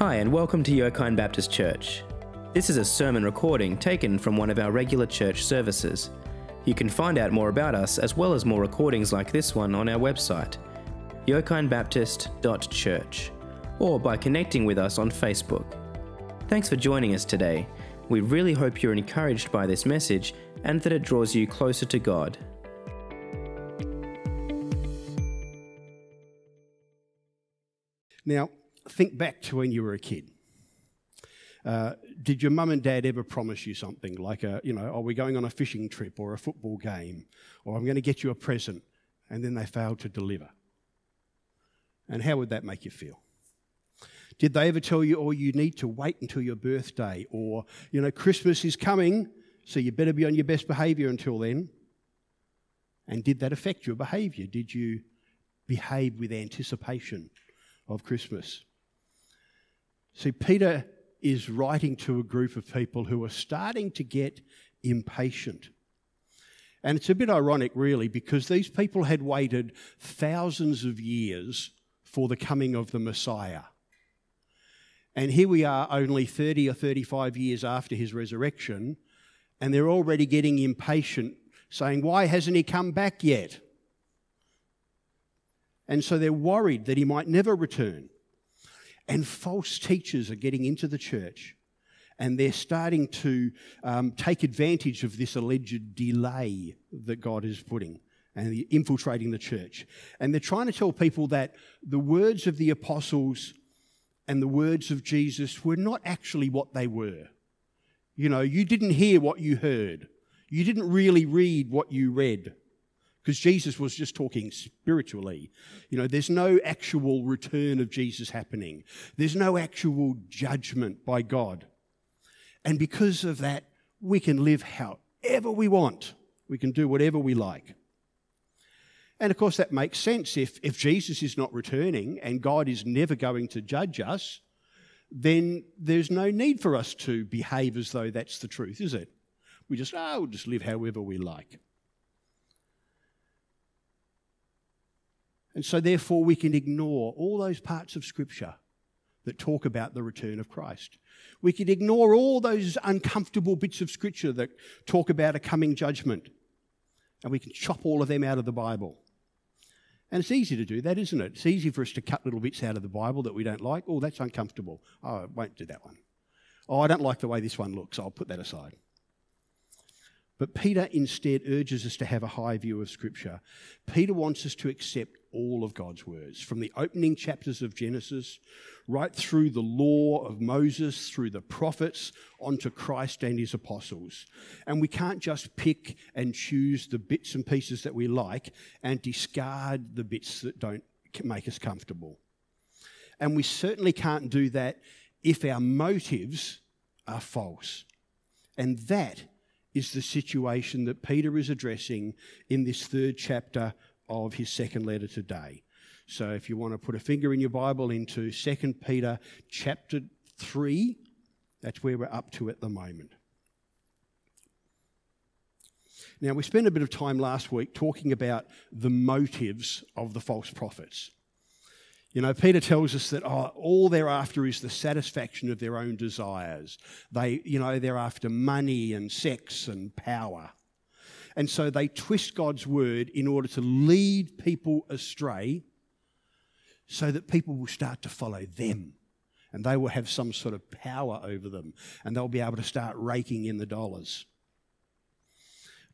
Hi, and welcome to Yokine Baptist Church. This is a sermon recording taken from one of our regular church services. You can find out more about us as well as more recordings like this one on our website, yokinebaptist.church, or by connecting with us on Facebook. Thanks for joining us today. We really hope you're encouraged by this message and that it draws you closer to God. Now, think back to when you were a kid. Uh, did your mum and dad ever promise you something like, a, you know, are we going on a fishing trip or a football game or I'm going to get you a present and then they failed to deliver? And how would that make you feel? Did they ever tell you, oh, you need to wait until your birthday or, you know, Christmas is coming, so you better be on your best behaviour until then? And did that affect your behaviour? Did you behave with anticipation of Christmas? See, Peter is writing to a group of people who are starting to get impatient. And it's a bit ironic, really, because these people had waited thousands of years for the coming of the Messiah. And here we are, only 30 or 35 years after his resurrection, and they're already getting impatient, saying, Why hasn't he come back yet? And so they're worried that he might never return. And false teachers are getting into the church and they're starting to um, take advantage of this alleged delay that God is putting and infiltrating the church. And they're trying to tell people that the words of the apostles and the words of Jesus were not actually what they were. You know, you didn't hear what you heard, you didn't really read what you read because Jesus was just talking spiritually. You know, there's no actual return of Jesus happening, there's no actual judgment by God. And because of that, we can live however we want, we can do whatever we like. And of course, that makes sense. If, if Jesus is not returning and God is never going to judge us, then there's no need for us to behave as though that's the truth, is it? We just, oh, we'll just live however we like. And so, therefore, we can ignore all those parts of Scripture that talk about the return of Christ. We can ignore all those uncomfortable bits of Scripture that talk about a coming judgment. And we can chop all of them out of the Bible. And it's easy to do that, isn't it? It's easy for us to cut little bits out of the Bible that we don't like. Oh, that's uncomfortable. Oh, I won't do that one. Oh, I don't like the way this one looks. I'll put that aside. But Peter instead urges us to have a high view of Scripture. Peter wants us to accept all of God's words, from the opening chapters of Genesis, right through the law of Moses, through the prophets, onto Christ and his apostles. And we can't just pick and choose the bits and pieces that we like and discard the bits that don't make us comfortable. And we certainly can't do that if our motives are false. And that is the situation that Peter is addressing in this third chapter of his second letter today. So if you want to put a finger in your Bible into 2 Peter chapter 3, that's where we're up to at the moment. Now, we spent a bit of time last week talking about the motives of the false prophets. You know, Peter tells us that oh, all they're after is the satisfaction of their own desires. They, you know, they're after money and sex and power. And so they twist God's word in order to lead people astray so that people will start to follow them and they will have some sort of power over them and they'll be able to start raking in the dollars.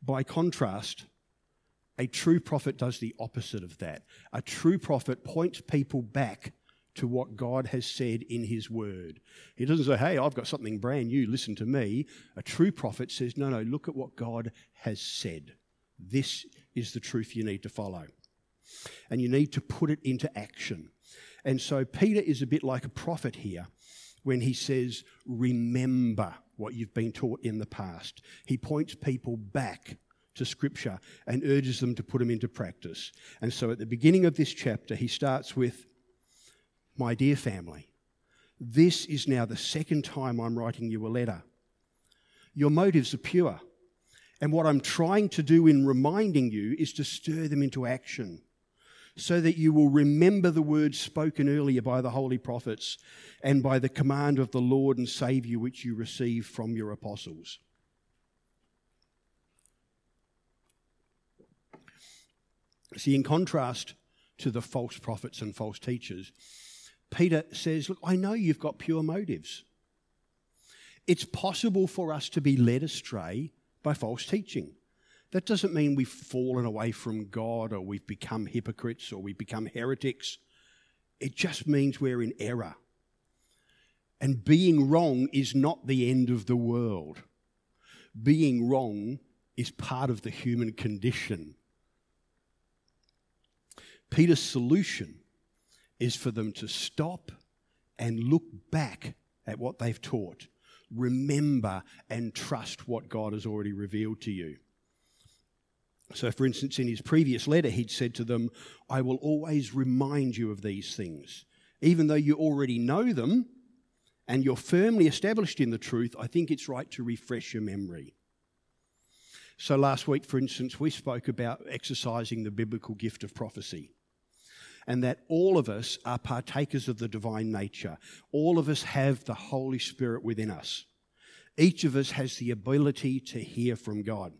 By contrast, a true prophet does the opposite of that. A true prophet points people back to what God has said in His Word. He doesn't say, hey, I've got something brand new, listen to me. A true prophet says, no, no, look at what God has said. This is the truth you need to follow. And you need to put it into action. And so Peter is a bit like a prophet here when he says, remember what you've been taught in the past. He points people back to Scripture and urges them to put them into practice. And so at the beginning of this chapter, he starts with, My dear family, this is now the second time I'm writing you a letter. Your motives are pure. And what I'm trying to do in reminding you is to stir them into action so that you will remember the words spoken earlier by the holy prophets and by the command of the Lord and Saviour which you received from your apostles. See, in contrast to the false prophets and false teachers, Peter says, Look, I know you've got pure motives. It's possible for us to be led astray by false teaching. That doesn't mean we've fallen away from God or we've become hypocrites or we've become heretics. It just means we're in error. And being wrong is not the end of the world. Being wrong is part of the human condition. Peter's solution is for them to stop and look back at what they've taught. Remember and trust what God has already revealed to you. So, for instance, in his previous letter, he'd said to them, I will always remind you of these things. Even though you already know them and you're firmly established in the truth, I think it's right to refresh your memory. So, last week, for instance, we spoke about exercising the biblical gift of prophecy and that all of us are partakers of the divine nature. All of us have the Holy Spirit within us. Each of us has the ability to hear from God.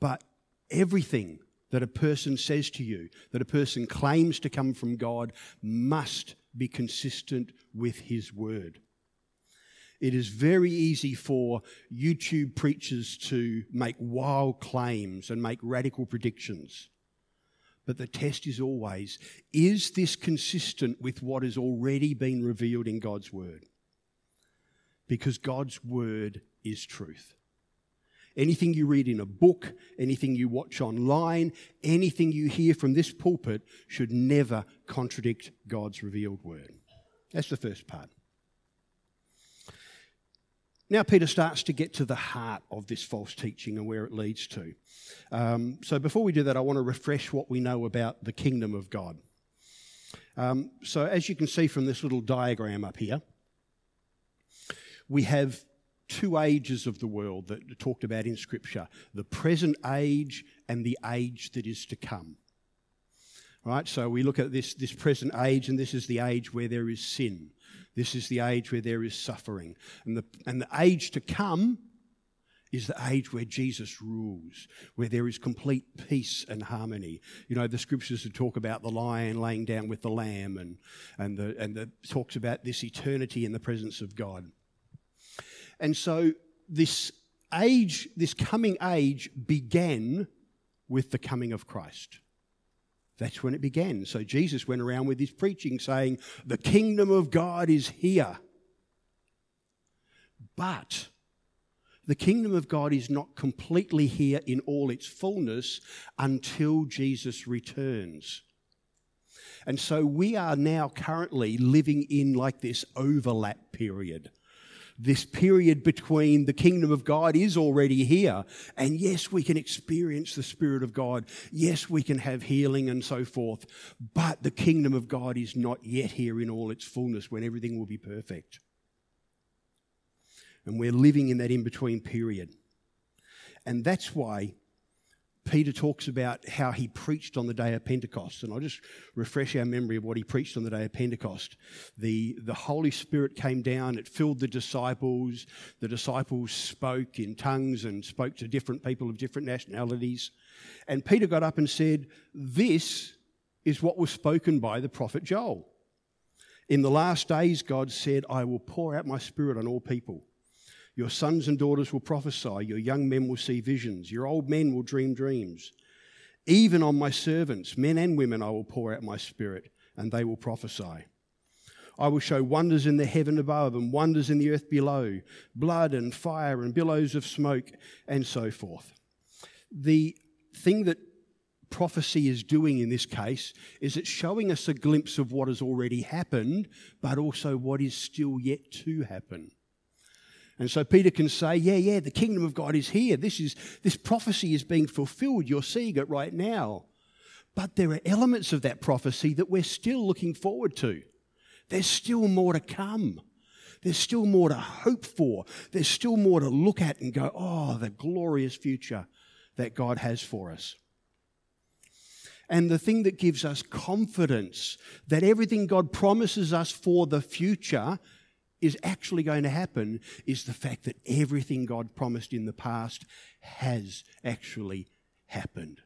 But everything that a person says to you, that a person claims to come from God, must be consistent with His Word. It is very easy for YouTube preachers to make wild claims and make radical predictions. But the test is always is this consistent with what has already been revealed in God's Word? Because God's Word is truth. Anything you read in a book, anything you watch online, anything you hear from this pulpit should never contradict God's revealed Word. That's the first part. Now, Peter starts to get to the heart of this false teaching and where it leads to. Um, so, before we do that, I want to refresh what we know about the kingdom of God. Um, so, as you can see from this little diagram up here, we have two ages of the world that are talked about in Scripture the present age and the age that is to come. Right? So, we look at this, this present age, and this is the age where there is sin. This is the age where there is suffering. And the, and the age to come is the age where Jesus rules, where there is complete peace and harmony. You know, the scriptures that talk about the lion laying down with the lamb and, and, the, and the talks about this eternity in the presence of God. And so this age, this coming age began with the coming of Christ. That's when it began. So Jesus went around with his preaching saying, The kingdom of God is here. But the kingdom of God is not completely here in all its fullness until Jesus returns. And so we are now currently living in like this overlap period this period between the kingdom of God is already here. And yes, we can experience the Spirit of God. Yes, we can have healing and so forth. But the kingdom of God is not yet here in all its fullness when everything will be perfect. And we're living in that in between period. And that's why Peter talks about how he preached on the day of Pentecost. And I'll just refresh our memory of what he preached on the day of Pentecost. The, the Holy Spirit came down, it filled the disciples. The disciples spoke in tongues and spoke to different people of different nationalities. And Peter got up and said, This is what was spoken by the prophet Joel. In the last days, God said, I will pour out my spirit on all people. Your sons and daughters will prophesy. Your young men will see visions. Your old men will dream dreams. Even on my servants, men and women, I will pour out my spirit, and they will prophesy. I will show wonders in the heaven above and wonders in the earth below, blood and fire and billows of smoke, and so forth. The thing that prophecy is doing in this case is it's showing us a glimpse of what has already happened, but also what is still yet to happen. And so Peter can say, Yeah, yeah, the kingdom of God is here. This, is, this prophecy is being fulfilled. You're seeing it right now. But there are elements of that prophecy that we're still looking forward to. There's still more to come. There's still more to hope for. There's still more to look at and go, Oh, the glorious future that God has for us. And the thing that gives us confidence that everything God promises us for the future is actually going to happen is the fact that everything God promised in the past has actually happened.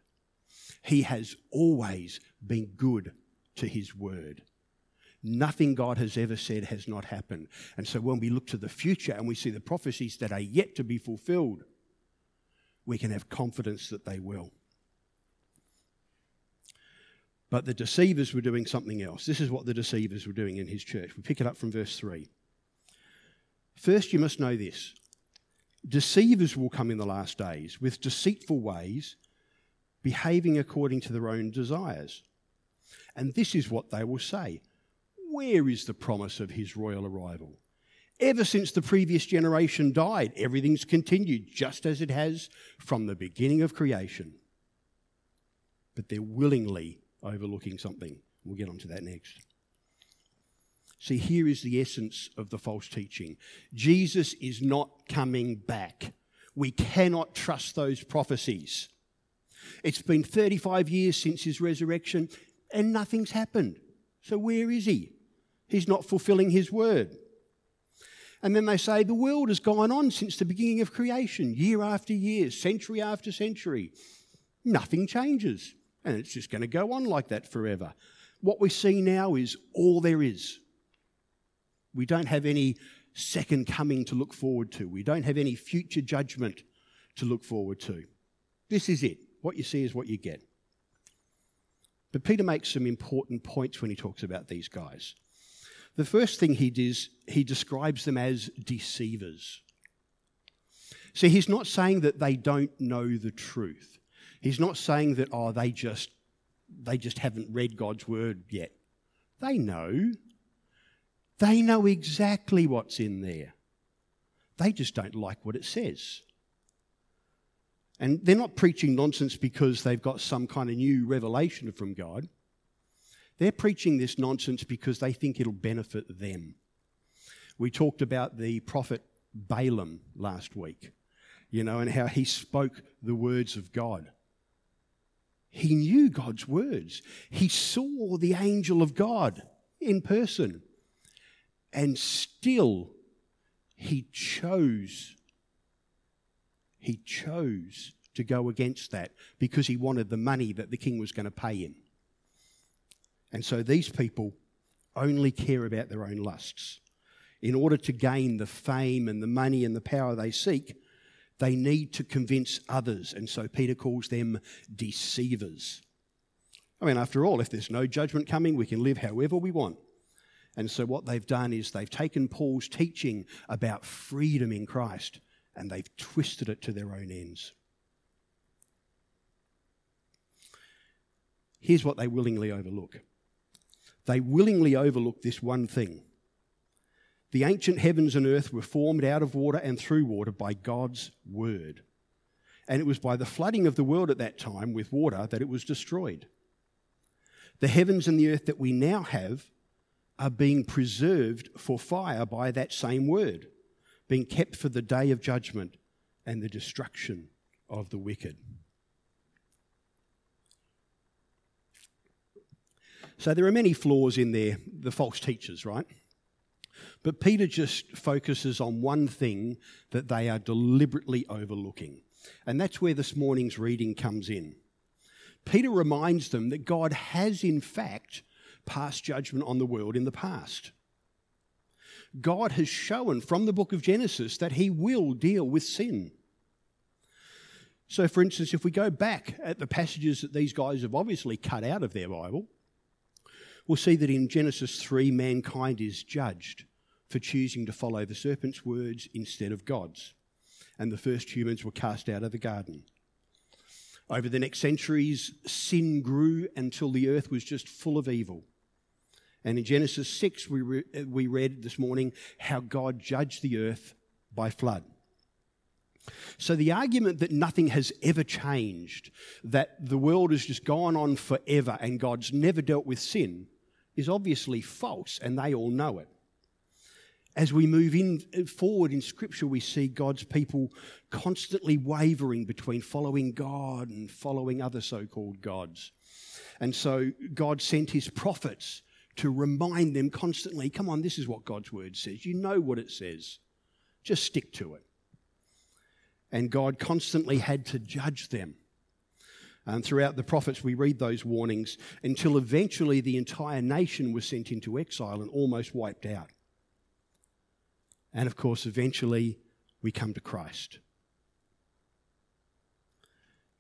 He has always been good to His word. Nothing God has ever said has not happened. And so when we look to the future and we see the prophecies that are yet to be fulfilled, we can have confidence that they will. But the deceivers were doing something else. This is what the deceivers were doing in his church. We pick it up from verse 3. First, you must know this deceivers will come in the last days with deceitful ways, behaving according to their own desires. And this is what they will say Where is the promise of his royal arrival? Ever since the previous generation died, everything's continued just as it has from the beginning of creation. But they're willingly overlooking something. We'll get onto that next. See, here is the essence of the false teaching Jesus is not coming back. We cannot trust those prophecies. It's been 35 years since his resurrection and nothing's happened. So, where is he? He's not fulfilling his word. And then they say the world has gone on since the beginning of creation, year after year, century after century. Nothing changes. And it's just going to go on like that forever. What we see now is all there is. We don't have any second coming to look forward to, we don't have any future judgment to look forward to. This is it. What you see is what you get. But Peter makes some important points when he talks about these guys. The first thing he does, he describes them as deceivers. See, he's not saying that they don't know the truth. He's not saying that, oh, they just they just haven't read God's word yet. They know. They know exactly what's in there. They just don't like what it says. And they're not preaching nonsense because they've got some kind of new revelation from God. They're preaching this nonsense because they think it'll benefit them. We talked about the prophet Balaam last week, you know, and how he spoke the words of God. He knew God's words. He saw the angel of God in person. And still, he chose. He chose to go against that because he wanted the money that the king was going to pay him. And so these people only care about their own lusts. In order to gain the fame and the money and the power they seek, they need to convince others. And so Peter calls them deceivers. I mean, after all, if there's no judgment coming, we can live however we want. And so what they've done is they've taken Paul's teaching about freedom in Christ and they've twisted it to their own ends. Here's what they willingly overlook they willingly overlook this one thing. The ancient heavens and earth were formed out of water and through water by God's word. And it was by the flooding of the world at that time with water that it was destroyed. The heavens and the earth that we now have are being preserved for fire by that same word, being kept for the day of judgment and the destruction of the wicked. So there are many flaws in there, the false teachers, right? But Peter just focuses on one thing that they are deliberately overlooking. And that's where this morning's reading comes in. Peter reminds them that God has, in fact, passed judgment on the world in the past. God has shown from the book of Genesis that he will deal with sin. So, for instance, if we go back at the passages that these guys have obviously cut out of their Bible, we'll see that in Genesis 3, mankind is judged for choosing to follow the serpent's words instead of God's. And the first humans were cast out of the garden. Over the next centuries, sin grew until the earth was just full of evil. And in Genesis 6, we, re- we read this morning how God judged the earth by flood. So, the argument that nothing has ever changed, that the world has just gone on forever and God's never dealt with sin, is obviously false, and they all know it. As we move in forward in Scripture, we see God's people constantly wavering between following God and following other so called gods. And so God sent his prophets to remind them constantly come on, this is what God's word says. You know what it says. Just stick to it. And God constantly had to judge them. And throughout the prophets, we read those warnings until eventually the entire nation was sent into exile and almost wiped out. And of course, eventually we come to Christ.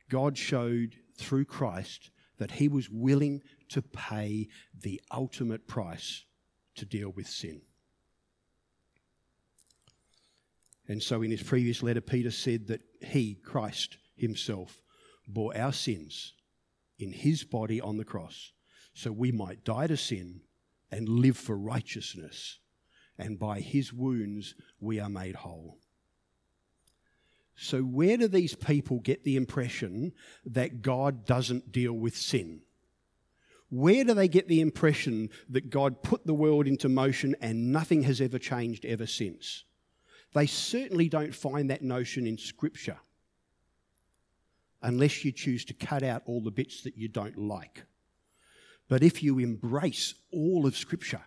God showed through Christ that he was willing to pay the ultimate price to deal with sin. And so in his previous letter, Peter said that he, Christ himself, bore our sins in his body on the cross so we might die to sin and live for righteousness. And by his wounds we are made whole. So, where do these people get the impression that God doesn't deal with sin? Where do they get the impression that God put the world into motion and nothing has ever changed ever since? They certainly don't find that notion in Scripture unless you choose to cut out all the bits that you don't like. But if you embrace all of Scripture,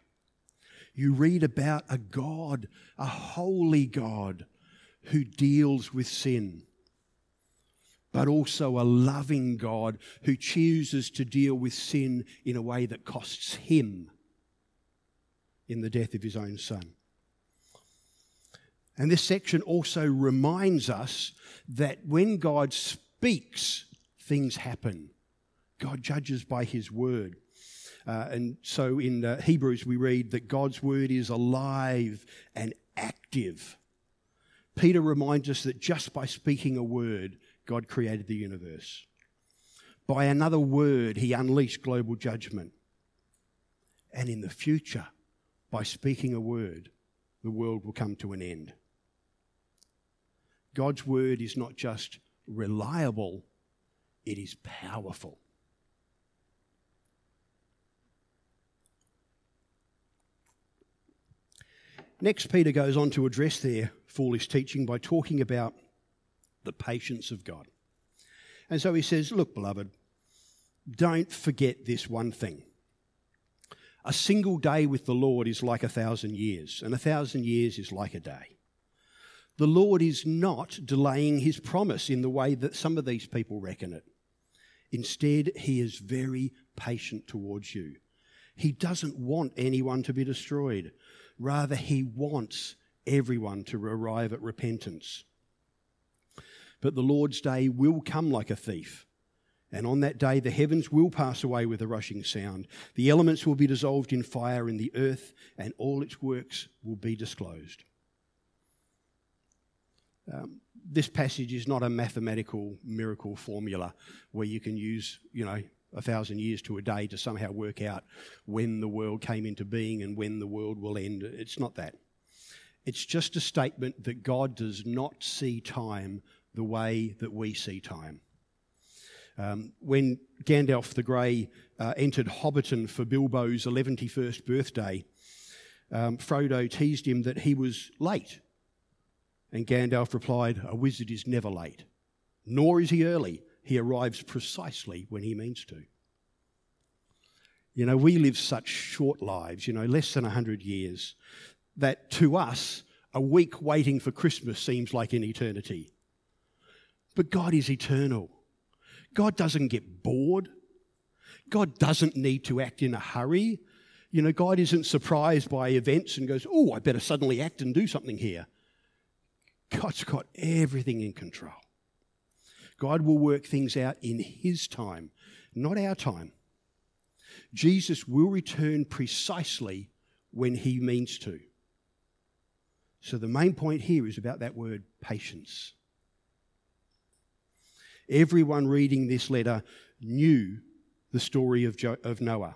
you read about a God, a holy God, who deals with sin, but also a loving God who chooses to deal with sin in a way that costs him in the death of his own son. And this section also reminds us that when God speaks, things happen. God judges by his word. Uh, and so in uh, Hebrews, we read that God's word is alive and active. Peter reminds us that just by speaking a word, God created the universe. By another word, he unleashed global judgment. And in the future, by speaking a word, the world will come to an end. God's word is not just reliable, it is powerful. Next, Peter goes on to address their foolish teaching by talking about the patience of God. And so he says, Look, beloved, don't forget this one thing. A single day with the Lord is like a thousand years, and a thousand years is like a day. The Lord is not delaying his promise in the way that some of these people reckon it. Instead, he is very patient towards you. He doesn't want anyone to be destroyed. Rather, he wants everyone to arrive at repentance. But the Lord's day will come like a thief. And on that day, the heavens will pass away with a rushing sound. The elements will be dissolved in fire, and the earth and all its works will be disclosed. Um, this passage is not a mathematical miracle formula where you can use, you know, a thousand years to a day to somehow work out when the world came into being and when the world will end. It's not that. It's just a statement that God does not see time the way that we see time. Um, when Gandalf the Grey uh, entered Hobbiton for Bilbo's 111st birthday, um, Frodo teased him that he was late. And Gandalf replied, A wizard is never late, nor is he early he arrives precisely when he means to. You know, we live such short lives, you know, less than 100 years, that to us, a week waiting for Christmas seems like an eternity. But God is eternal. God doesn't get bored. God doesn't need to act in a hurry. You know, God isn't surprised by events and goes, oh, I better suddenly act and do something here. God's got everything in control. God will work things out in His time, not our time. Jesus will return precisely when He means to. So the main point here is about that word patience. Everyone reading this letter knew the story of, jo- of Noah,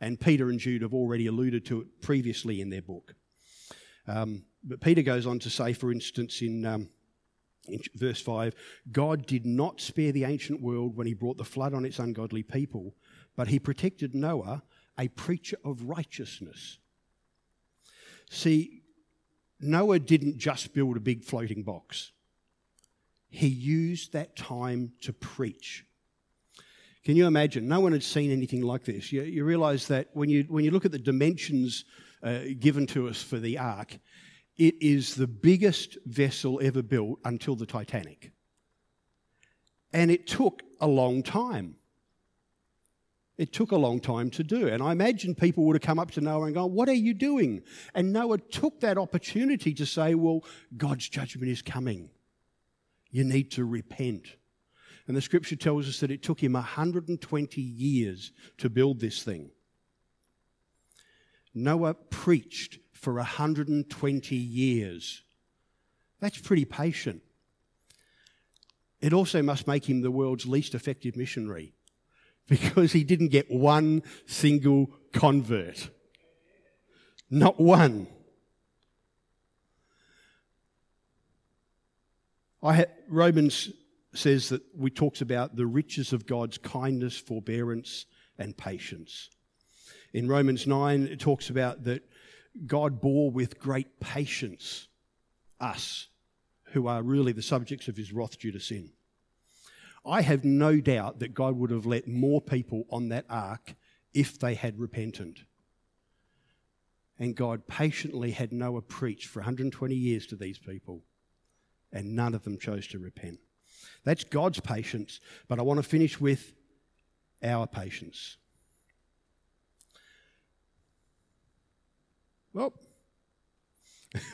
and Peter and Jude have already alluded to it previously in their book. Um, but Peter goes on to say, for instance, in um, in verse 5 God did not spare the ancient world when he brought the flood on its ungodly people, but he protected Noah, a preacher of righteousness. See, Noah didn't just build a big floating box, he used that time to preach. Can you imagine? No one had seen anything like this. You, you realize that when you, when you look at the dimensions uh, given to us for the ark, it is the biggest vessel ever built until the Titanic. And it took a long time. It took a long time to do. And I imagine people would have come up to Noah and gone, What are you doing? And Noah took that opportunity to say, Well, God's judgment is coming. You need to repent. And the scripture tells us that it took him 120 years to build this thing. Noah preached for 120 years. That's pretty patient. It also must make him the world's least effective missionary because he didn't get one single convert. Not one. I Romans says that we talks about the riches of God's kindness, forbearance, and patience. In Romans 9, it talks about that God bore with great patience us, who are really the subjects of his wrath due to sin. I have no doubt that God would have let more people on that ark if they had repented. And God patiently had Noah preach for 120 years to these people, and none of them chose to repent. That's God's patience, but I want to finish with our patience. Well,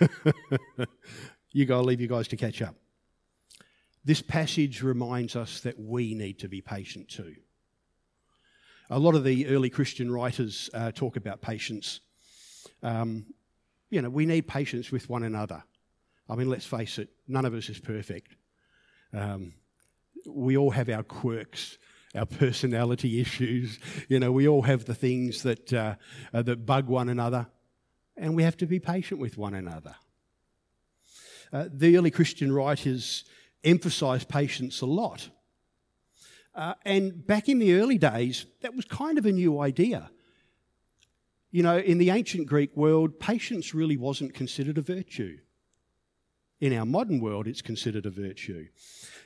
you go, I'll leave you guys to catch up. This passage reminds us that we need to be patient too. A lot of the early Christian writers uh, talk about patience. Um, you know, we need patience with one another. I mean, let's face it, none of us is perfect. Um, we all have our quirks, our personality issues. You know, we all have the things that, uh, uh, that bug one another, and we have to be patient with one another. Uh, the early Christian writers emphasised patience a lot. Uh, and back in the early days, that was kind of a new idea. You know, in the ancient Greek world, patience really wasn't considered a virtue. In our modern world, it's considered a virtue.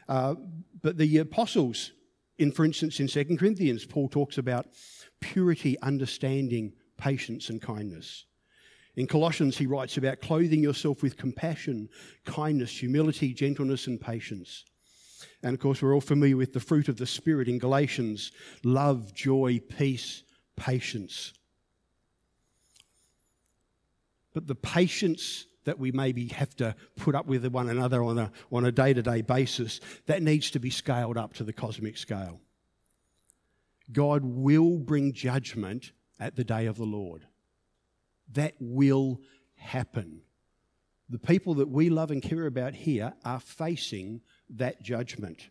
Uh, but the apostles, in for instance, in 2 Corinthians, Paul talks about purity, understanding, patience, and kindness. In Colossians, he writes about clothing yourself with compassion, kindness, humility, gentleness, and patience. And of course, we're all familiar with the fruit of the Spirit in Galatians love, joy, peace, patience. But the patience that we maybe have to put up with one another on a, on a day-to-day basis, that needs to be scaled up to the cosmic scale. God will bring judgment at the day of the Lord. That will happen. The people that we love and care about here are facing that judgment.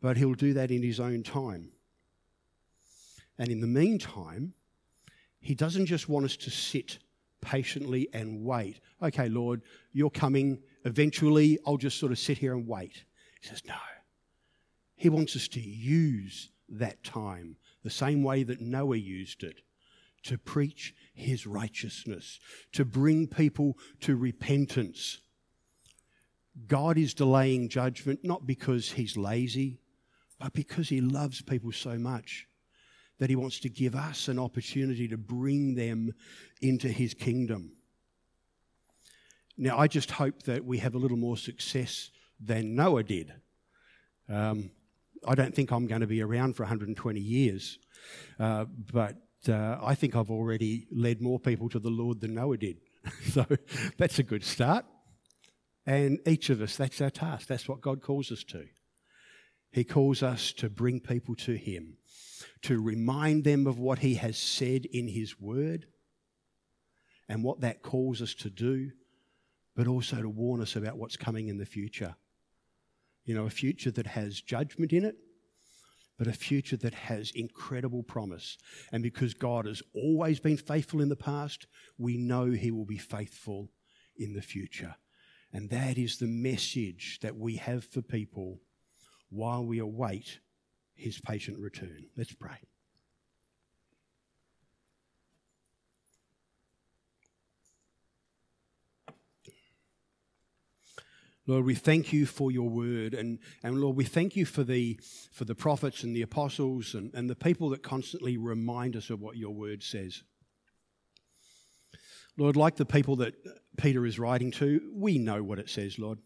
But he'll do that in his own time. And in the meantime, he doesn't just want us to sit patiently and wait. Okay, Lord, you're coming eventually. I'll just sort of sit here and wait. He says, No. He wants us to use that time the same way that Noah used it to preach his righteousness, to bring people to repentance. God is delaying judgment not because he's lazy, but because he loves people so much that he wants to give us an opportunity to bring them into his kingdom. Now, I just hope that we have a little more success than Noah did. Um, I don't think I'm going to be around for 120 years, uh, but uh, I think I've already led more people to the Lord than Noah did. so that's a good start. And each of us, that's our task. That's what God calls us to. He calls us to bring people to Him, to remind them of what He has said in His Word and what that calls us to do, but also to warn us about what's coming in the future. You know, a future that has judgment in it, but a future that has incredible promise. And because God has always been faithful in the past, we know He will be faithful in the future. And that is the message that we have for people while we await His patient return. Let's pray. Lord, we thank you for your word. And, and Lord, we thank you for the, for the prophets and the apostles and, and the people that constantly remind us of what your word says. Lord, like the people that Peter is writing to, we know what it says, Lord.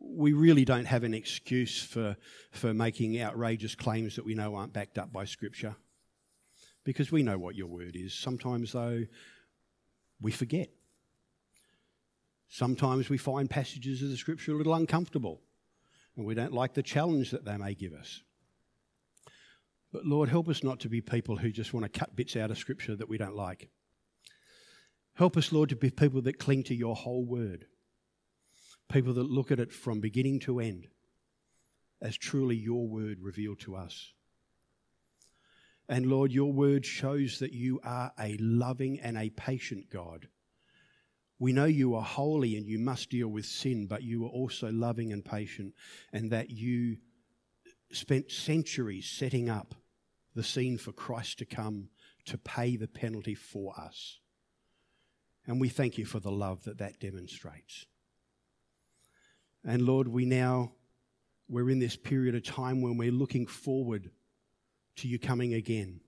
We really don't have an excuse for, for making outrageous claims that we know aren't backed up by Scripture because we know what your word is. Sometimes, though, we forget. Sometimes we find passages of the Scripture a little uncomfortable and we don't like the challenge that they may give us. But Lord, help us not to be people who just want to cut bits out of Scripture that we don't like. Help us, Lord, to be people that cling to your whole word, people that look at it from beginning to end as truly your word revealed to us. And Lord, your word shows that you are a loving and a patient God. We know you are holy and you must deal with sin, but you are also loving and patient, and that you spent centuries setting up the scene for Christ to come to pay the penalty for us. And we thank you for the love that that demonstrates. And Lord, we now, we're in this period of time when we're looking forward to you coming again.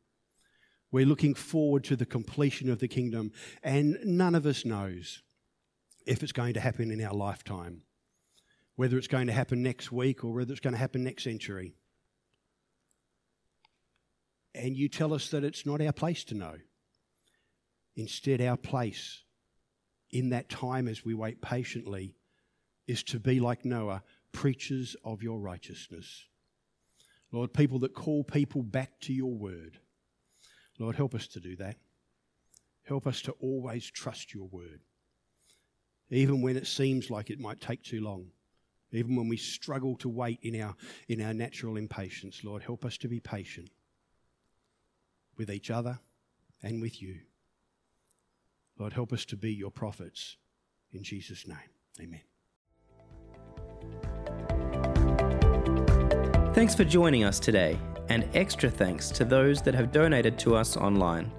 We're looking forward to the completion of the kingdom, and none of us knows if it's going to happen in our lifetime, whether it's going to happen next week or whether it's going to happen next century. And you tell us that it's not our place to know. Instead, our place in that time as we wait patiently is to be like Noah, preachers of your righteousness. Lord, people that call people back to your word. Lord, help us to do that. Help us to always trust your word, even when it seems like it might take too long, even when we struggle to wait in our, in our natural impatience. Lord, help us to be patient with each other and with you. Lord, help us to be your prophets. In Jesus' name, amen. Thanks for joining us today, and extra thanks to those that have donated to us online.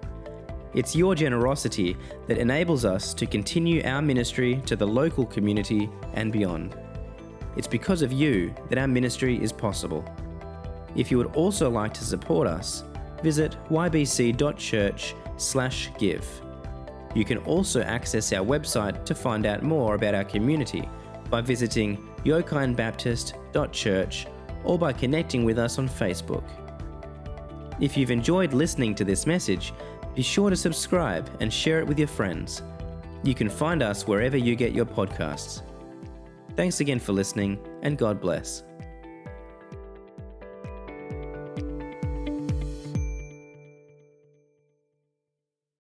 It's your generosity that enables us to continue our ministry to the local community and beyond. It's because of you that our ministry is possible. If you would also like to support us, visit ybc.church/give. You can also access our website to find out more about our community by visiting yokinebaptist.church or by connecting with us on Facebook. If you've enjoyed listening to this message, be sure to subscribe and share it with your friends. You can find us wherever you get your podcasts. Thanks again for listening, and God bless.